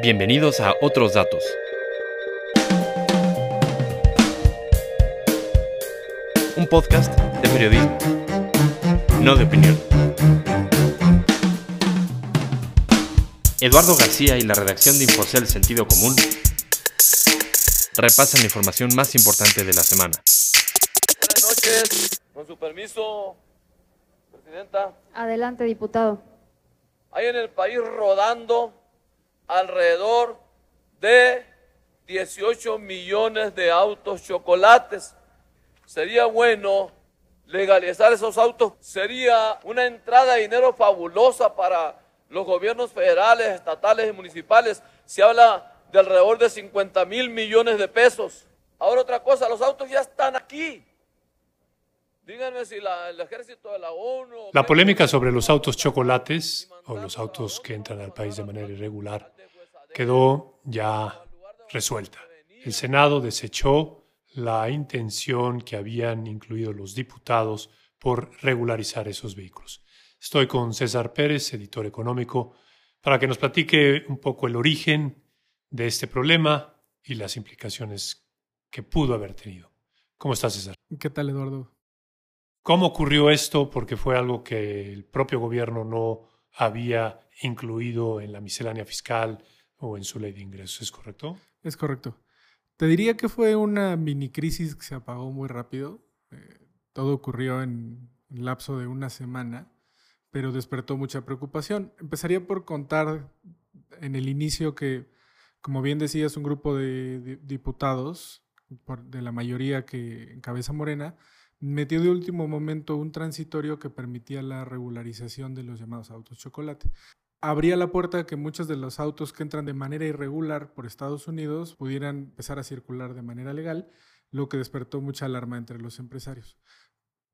Bienvenidos a Otros Datos. Un podcast de periodismo, no de opinión. Eduardo García y la redacción de Infocel Sentido Común repasan la información más importante de la semana. Buenas noches, con su permiso, Presidenta. Adelante, diputado. Hay en el país rodando alrededor de 18 millones de autos chocolates. Sería bueno legalizar esos autos. Sería una entrada de dinero fabulosa para los gobiernos federales, estatales y municipales. Se habla de alrededor de 50 mil millones de pesos. Ahora otra cosa, los autos ya están aquí. Díganme si el ejército de la ONU... La polémica sobre los autos chocolates o los autos que entran al país de manera irregular quedó ya resuelta. El Senado desechó la intención que habían incluido los diputados por regularizar esos vehículos. Estoy con César Pérez, editor económico, para que nos platique un poco el origen de este problema y las implicaciones que pudo haber tenido. ¿Cómo estás, César? ¿Qué tal, Eduardo? ¿Cómo ocurrió esto? Porque fue algo que el propio gobierno no había incluido en la miscelánea fiscal o en su ley de ingresos, ¿es correcto? Es correcto. Te diría que fue una mini crisis que se apagó muy rápido. Eh, todo ocurrió en el lapso de una semana, pero despertó mucha preocupación. Empezaría por contar en el inicio que, como bien decías, un grupo de, diputados, de la mayoría que encabeza Morena, metió de último momento un transitorio que permitía la regularización de los llamados autos chocolate. Abría la puerta a que muchos de los autos que entran de manera irregular por Estados Unidos pudieran empezar a circular de manera legal, lo que despertó mucha alarma entre los empresarios.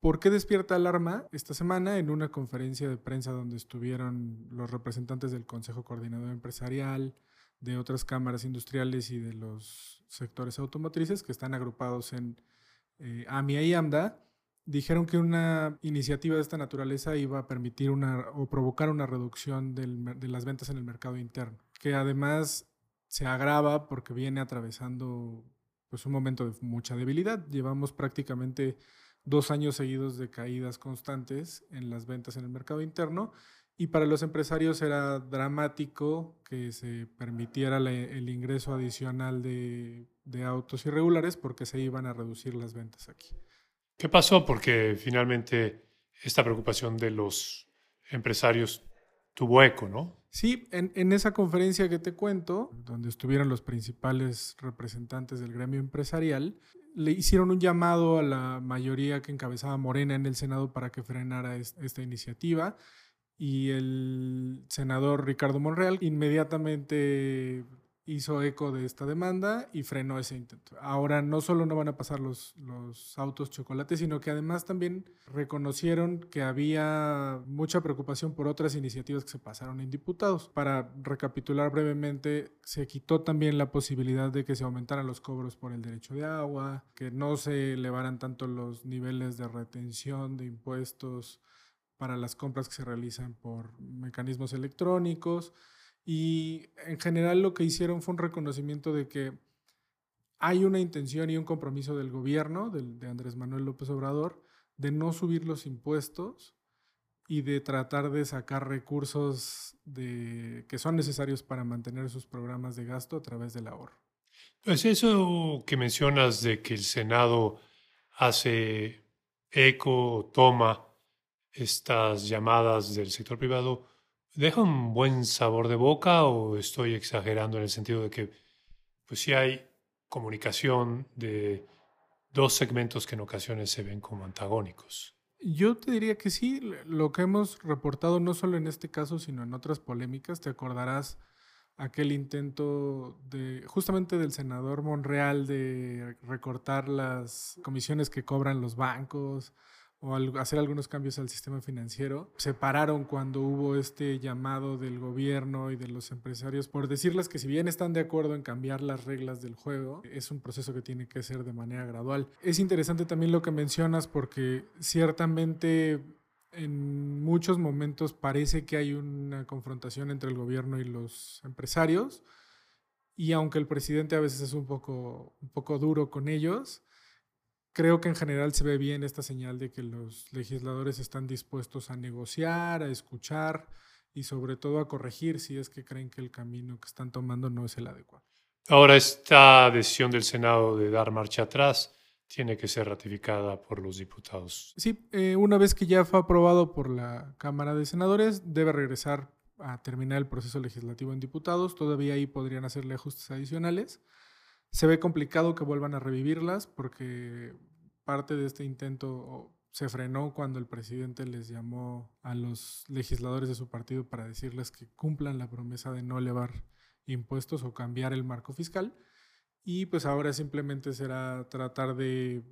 ¿Por qué despierta alarma? Esta semana, en una conferencia de prensa donde estuvieron los representantes del Consejo Coordinador Empresarial, de otras cámaras industriales y de los sectores automotrices que están agrupados en eh, AMIA y AMDA, dijeron que una iniciativa de esta naturaleza iba a permitir una o provocar una reducción de las ventas en el mercado interno, que además se agrava porque viene atravesando pues, un momento de mucha debilidad. Llevamos prácticamente dos años seguidos de caídas constantes en las ventas en el mercado interno y para los empresarios era dramático que se permitiera el ingreso adicional de, autos irregulares porque se iban a reducir las ventas aquí. ¿Qué pasó? Porque finalmente esta preocupación de los empresarios tuvo eco, ¿no? Sí, en, en, esa conferencia que te cuento, donde estuvieron los principales representantes del gremio empresarial, le hicieron un llamado a la mayoría que encabezaba Morena en el Senado para que frenara esta iniciativa y el senador Ricardo Monreal inmediatamente hizo eco de esta demanda y frenó ese intento. Ahora no solo no van a pasar los, los autos chocolates, sino que además también reconocieron que había mucha preocupación por otras iniciativas que se pasaron en diputados. Para recapitular brevemente, se quitó también la posibilidad de que se aumentaran los cobros por el derecho de agua, que no se elevaran tanto los niveles de retención de impuestos para las compras que se realizan por mecanismos electrónicos. Y en general lo que hicieron fue un reconocimiento de que hay una intención y un compromiso del gobierno, de Andrés Manuel López Obrador, de no subir los impuestos y de tratar de sacar recursos que son necesarios para mantener sus programas de gasto a través del ahorro. Pues eso que mencionas de que el Senado hace eco, toma estas llamadas del sector privado deja un buen sabor de boca o estoy exagerando en el sentido de que pues sí hay comunicación de dos segmentos que en ocasiones se ven como antagónicos. Yo te diría que sí, lo que hemos reportado no solo en este caso, sino en otras polémicas, te acordarás aquel intento de justamente del senador Monreal de recortar las comisiones que cobran los bancos, o hacer algunos cambios al sistema financiero. Se pararon cuando hubo este llamado del gobierno y de los empresarios por decirles que si bien están de acuerdo en cambiar las reglas del juego, es un proceso que tiene que ser de manera gradual. Es interesante también lo que mencionas porque ciertamente en muchos momentos parece que hay una confrontación entre el gobierno y los empresarios Y aunque el presidente a veces es un poco, un poco duro con ellos, creo que en general se ve bien esta señal de que los legisladores están dispuestos a negociar, a escuchar y sobre todo a corregir si es que creen que el camino que están tomando no es el adecuado. Ahora, esta decisión del Senado de dar marcha atrás tiene que ser ratificada por los diputados. Sí, eh, una vez que ya fue aprobado por la Cámara de Senadores, debe regresar a terminar el proceso legislativo en diputados. Todavía ahí podrían hacerle ajustes adicionales. Se ve complicado que vuelvan a revivirlas porque parte de este intento se frenó cuando el presidente les llamó a los legisladores de su partido para decirles que cumplan la promesa de no elevar impuestos o cambiar el marco fiscal. Y pues ahora simplemente será tratar de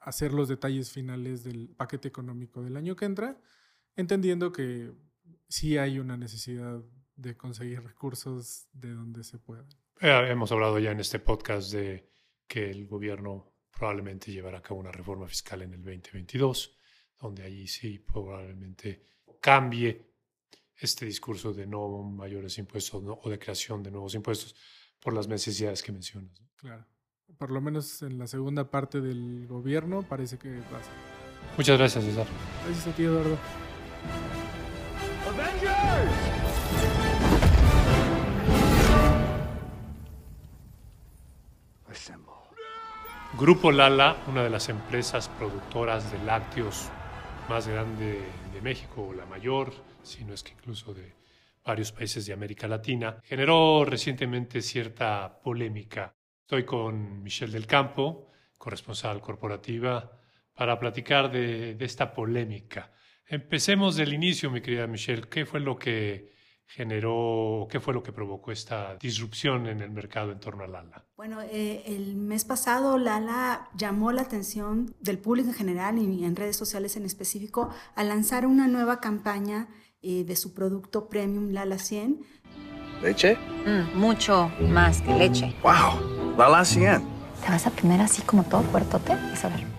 hacer los detalles finales del paquete económico del año que entra, entendiendo que sí hay una necesidad de conseguir recursos de donde se pueda. Eh, hemos hablado ya en este podcast de que el gobierno probablemente llevará a cabo una reforma fiscal en el 2022, donde allí sí probablemente cambie este discurso de no mayores impuestos o de creación de nuevos impuestos por las necesidades que mencionas. Claro. Por lo menos en la segunda parte del gobierno parece que pasa. Muchas gracias, César. Gracias a ti, Eduardo. Grupo Lala, una de las empresas productoras de lácteos más grande de México, o la mayor, si no es que incluso de varios países de América Latina, generó recientemente cierta polémica. Estoy con Michelle del Campo, corresponsal corporativa, para platicar de, de esta polémica. Empecemos del inicio, mi querida Michelle. ¿Qué fue lo que generó, qué fue lo que provocó esta disrupción en el mercado en torno a Lala? Bueno, eh, el mes pasado Lala llamó la atención del público en general y en redes sociales en específico a lanzar una nueva campaña eh, de su producto premium Lala 100. ¿Leche? Mm, mucho más que leche. ¡Wow! Lala 100. ¿Te vas a poner así como todo fuertote? Vas a ver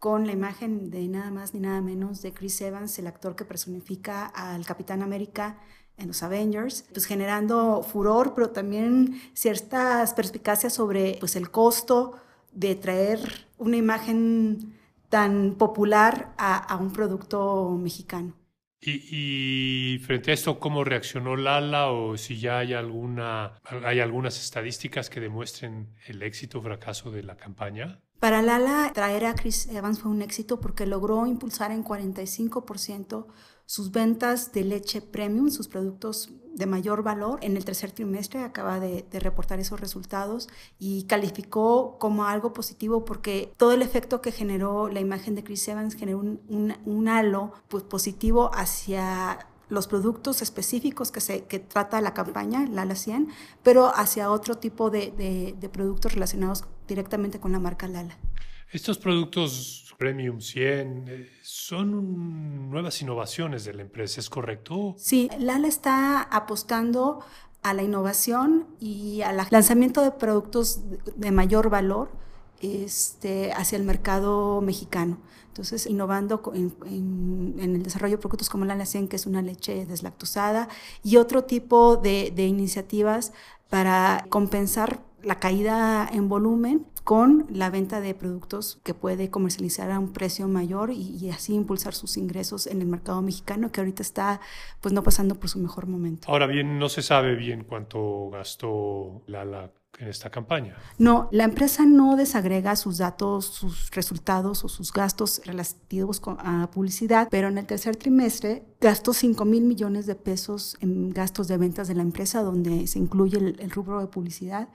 con la imagen de nada más ni nada menos de Chris Evans, el actor que personifica al Capitán América en los Avengers, pues generando furor, pero también ciertas perspicacias sobre pues, el costo de traer una imagen tan popular a, un producto mexicano. Y, frente a esto, ¿cómo reaccionó Lala o si ya hay alguna hay algunas estadísticas que demuestren el éxito o fracaso de la campaña? Para Lala, traer a Chris Evans fue un éxito porque logró impulsar en 45% sus ventas de leche premium, sus productos de mayor valor. En el tercer trimestre acaba de, reportar esos resultados y calificó como algo positivo porque todo el efecto que generó la imagen de Chris Evans generó un, halo pues, positivo hacia los productos específicos que, se, trata la campaña, Lala 100, pero hacia otro tipo de productos relacionados directamente con la marca Lala. Estos productos Premium 100 eh, son nuevas innovaciones de la empresa, ¿es correcto? Sí, Lala está apostando a la innovación y al lanzamiento de productos de mayor valor este, hacia el mercado mexicano. Entonces, innovando en, el desarrollo de productos como la 100, que es una leche deslactosada, y otro tipo de, de iniciativas para compensar la caída en volumen con la venta de productos que puede comercializar a un precio mayor y, así impulsar sus ingresos en el mercado mexicano que ahorita está pues no pasando por su mejor momento. Ahora bien, no se sabe bien cuánto gastó Lala en esta campaña. No, la empresa no desagrega sus datos, sus resultados o sus gastos relativos a publicidad, pero en el tercer trimestre gastó 5 mil millones de pesos en gastos de ventas de la empresa, donde se incluye el, rubro de publicidad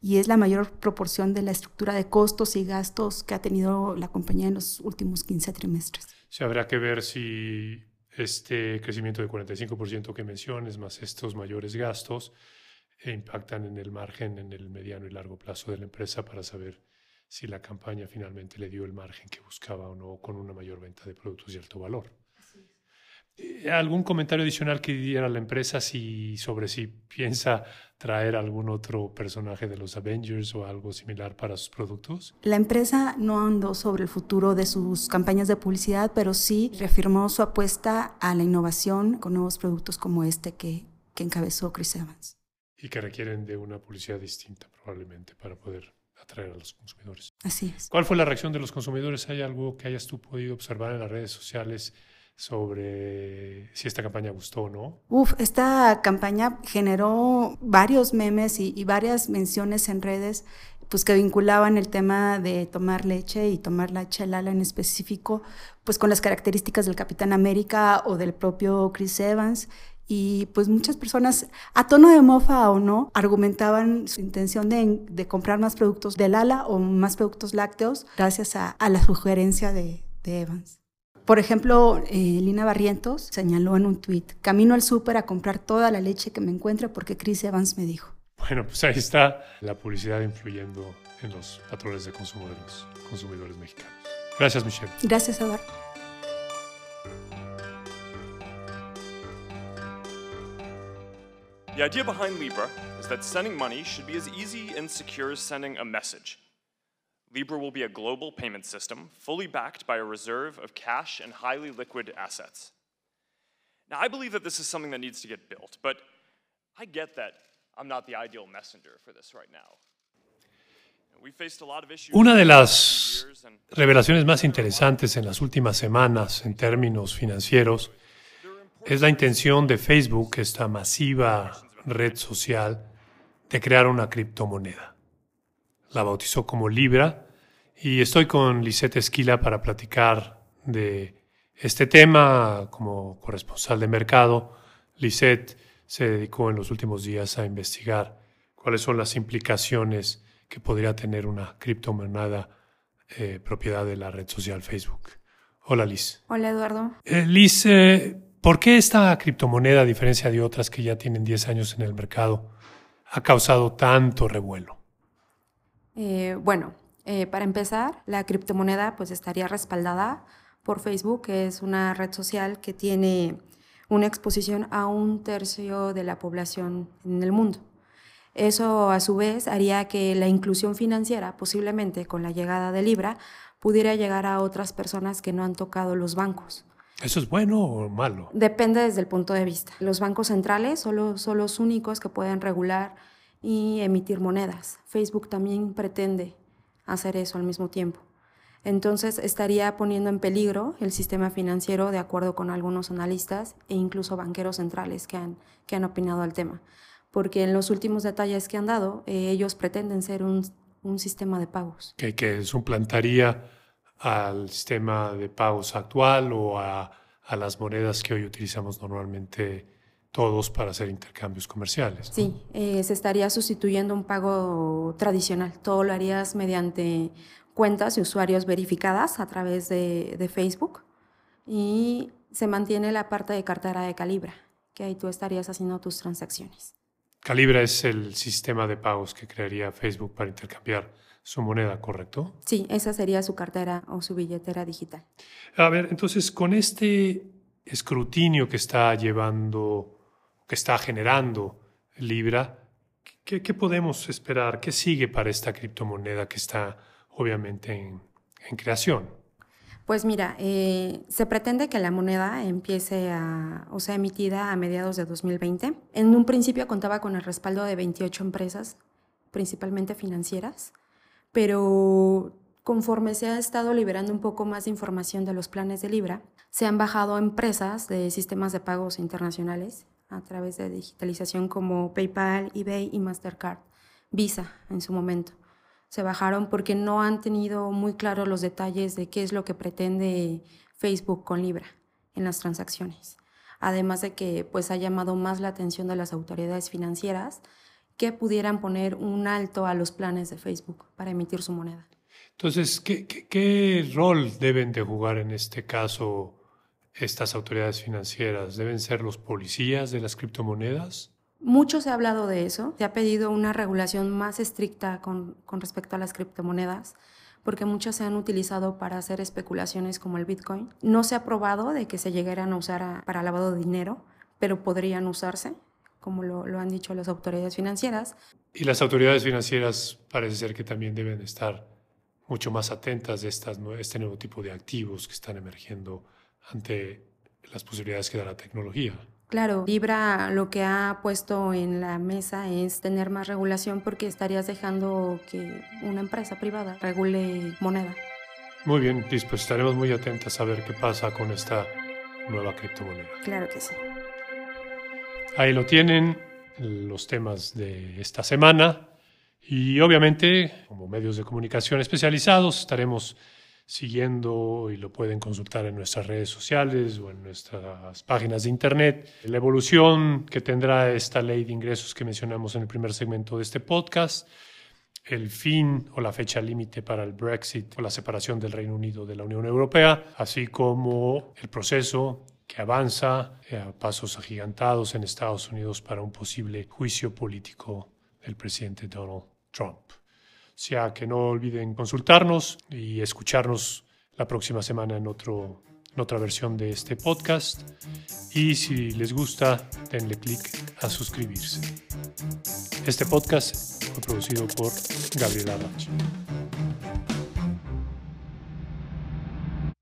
y es la mayor proporción de la estructura de costos y gastos que ha tenido la compañía en los últimos 15 trimestres. Se habrá que ver si este crecimiento de 45% que menciones, más estos mayores gastos, e impactan en el margen en el mediano y largo plazo de la empresa para saber si la campaña finalmente le dio el margen que buscaba o no con una mayor venta de productos de alto valor. Eh, ¿Algún comentario adicional que diera la empresa si, sobre si piensa traer algún otro personaje de los Avengers o algo similar para sus productos? La empresa no andó sobre el futuro de sus campañas de publicidad, pero sí reafirmó su apuesta a la innovación con nuevos productos como este que, que encabezó Chris Evans. Y que requieren de una publicidad distinta probablemente para poder atraer a los consumidores. Así es. ¿Cuál fue la reacción de los consumidores? ¿Hay algo que hayas tú podido observar en las redes sociales sobre si esta campaña gustó o no? Uf, esta campaña generó varios memes y, y varias menciones en redes pues que vinculaban el tema de tomar leche y tomar la chelala en específico, pues con las características del Capitán América o del propio Chris Evans. Y pues muchas personas, a tono de mofa o no, argumentaban su intención de, de comprar más productos de Lala o más productos lácteos gracias a, a la sugerencia de, de Evans. Por ejemplo, eh, Lina Barrientos señaló en un tuit, camino al súper a comprar toda la leche que me encuentre porque Chris Evans me dijo. Bueno, pues ahí está la publicidad influyendo en los patrones de consumo de los consumidores mexicanos. Gracias, Michelle. Gracias, Eduardo. The idea behind Libra is that sending money should be as easy and secure as sending a message. Libra will be a global payment system fully backed by a reserve of cash and highly liquid assets. Now, I believe that this is something that needs to get built, but I get that I'm not the ideal messenger for this right now. We faced a lot of issues Una de las revelaciones más interesantes en las últimas semanas en términos financieros es la intención de Facebook, esta masiva red social, de crear una criptomoneda. La bautizó como Libra y estoy con Lisette Esquila para platicar de este tema como corresponsal de mercado. Lisette se dedicó en los últimos días a investigar cuáles son las implicaciones que podría tener una criptomoneda eh, propiedad de la red social Facebook. Hola Liz. Hola Eduardo. Eh, Liz, eh, ¿por qué esta criptomoneda, a diferencia de otras que ya tienen 10 años en el mercado, ha causado tanto revuelo? Eh, bueno, eh, para empezar, la criptomoneda pues estaría respaldada por Facebook, que es una red social que tiene una exposición a un tercio de la población en el mundo. Eso a su vez haría que la inclusión financiera, posiblemente con la llegada de Libra, pudiera llegar a otras personas que no han tocado los bancos. ¿Eso es bueno o malo? Depende desde el punto de vista. Los bancos centrales solo son los únicos que pueden regular y emitir monedas. Facebook también pretende hacer eso al mismo tiempo. Entonces estaría poniendo en peligro el sistema financiero de acuerdo con algunos analistas e incluso banqueros centrales que han, que han opinado al tema. Porque en los últimos detalles que han dado, eh, ellos pretenden ser un, un sistema de pagos. ¿Que, que suplantaría al sistema de pagos actual o a, a las monedas que hoy utilizamos normalmente todos para hacer intercambios comerciales? ¿no? Sí, eh, se estaría sustituyendo un pago tradicional. Todo lo harías mediante cuentas de usuarios verificadas a través de, de Facebook y se mantiene la parte de cartera de Calibra, que ahí tú estarías haciendo tus transacciones. Calibra es el sistema de pagos que crearía Facebook para intercambiar su moneda, ¿correcto? Sí, esa sería su cartera o su billetera digital. A ver, entonces con este escrutinio que está llevando, que está generando Libra, ¿qué, qué podemos esperar? ¿Qué sigue para esta criptomoneda que está obviamente en, en creación? Pues mira, eh, se pretende que la moneda empiece a, o sea, emitida a mediados de 2020. En un principio contaba con el respaldo de 28 empresas, principalmente financieras, pero conforme se ha estado liberando un poco más de información de los planes de Libra, se han bajado empresas de sistemas de pagos internacionales a través de digitalización como PayPal, eBay y Mastercard, Visa en su momento. Se bajaron porque no han tenido muy claros los detalles de qué es lo que pretende Facebook con Libra en las transacciones. Además de que pues ha llamado más la atención de las autoridades financieras que pudieran poner un alto a los planes de Facebook para emitir su moneda. Entonces, ¿qué, qué, qué rol deben de jugar en este caso estas autoridades financieras? ¿Deben ser los policías de las criptomonedas? Mucho se ha hablado de eso. Se ha pedido una regulación más estricta con, con, respecto a las criptomonedas, porque muchas se han utilizado para hacer especulaciones como el Bitcoin. No se ha probado de que se llegaran a usar a, para lavado de dinero, pero podrían usarse, como lo, lo, han dicho las autoridades financieras. Y las autoridades financieras parece ser que también deben estar mucho más atentas de estas, este nuevo tipo de activos que están emergiendo ante las posibilidades que da la tecnología. Claro, Libra lo que ha puesto en la mesa es tener más regulación porque estarías dejando que una empresa privada regule moneda. Muy bien, Liz, pues estaremos muy atentos a ver qué pasa con esta nueva criptomoneda. Claro que sí. Ahí lo tienen, los temas de esta semana. Y obviamente, como medios de comunicación especializados, estaremos siguiendo y lo pueden consultar en nuestras redes sociales o en nuestras páginas de internet. La evolución que tendrá esta ley de ingresos que mencionamos en el primer segmento de este podcast, el fin o la fecha límite para el Brexit o la separación del Reino Unido de la Unión Europea, así como el proceso que avanza a pasos agigantados en Estados Unidos para un posible juicio político del presidente Donald Trump. O sea que no olviden consultarnos y escucharnos la próxima semana en, otro, en otra versión de este podcast. Y si les gusta, denle clic a suscribirse. Este podcast fue producido por Gabriela Rachi.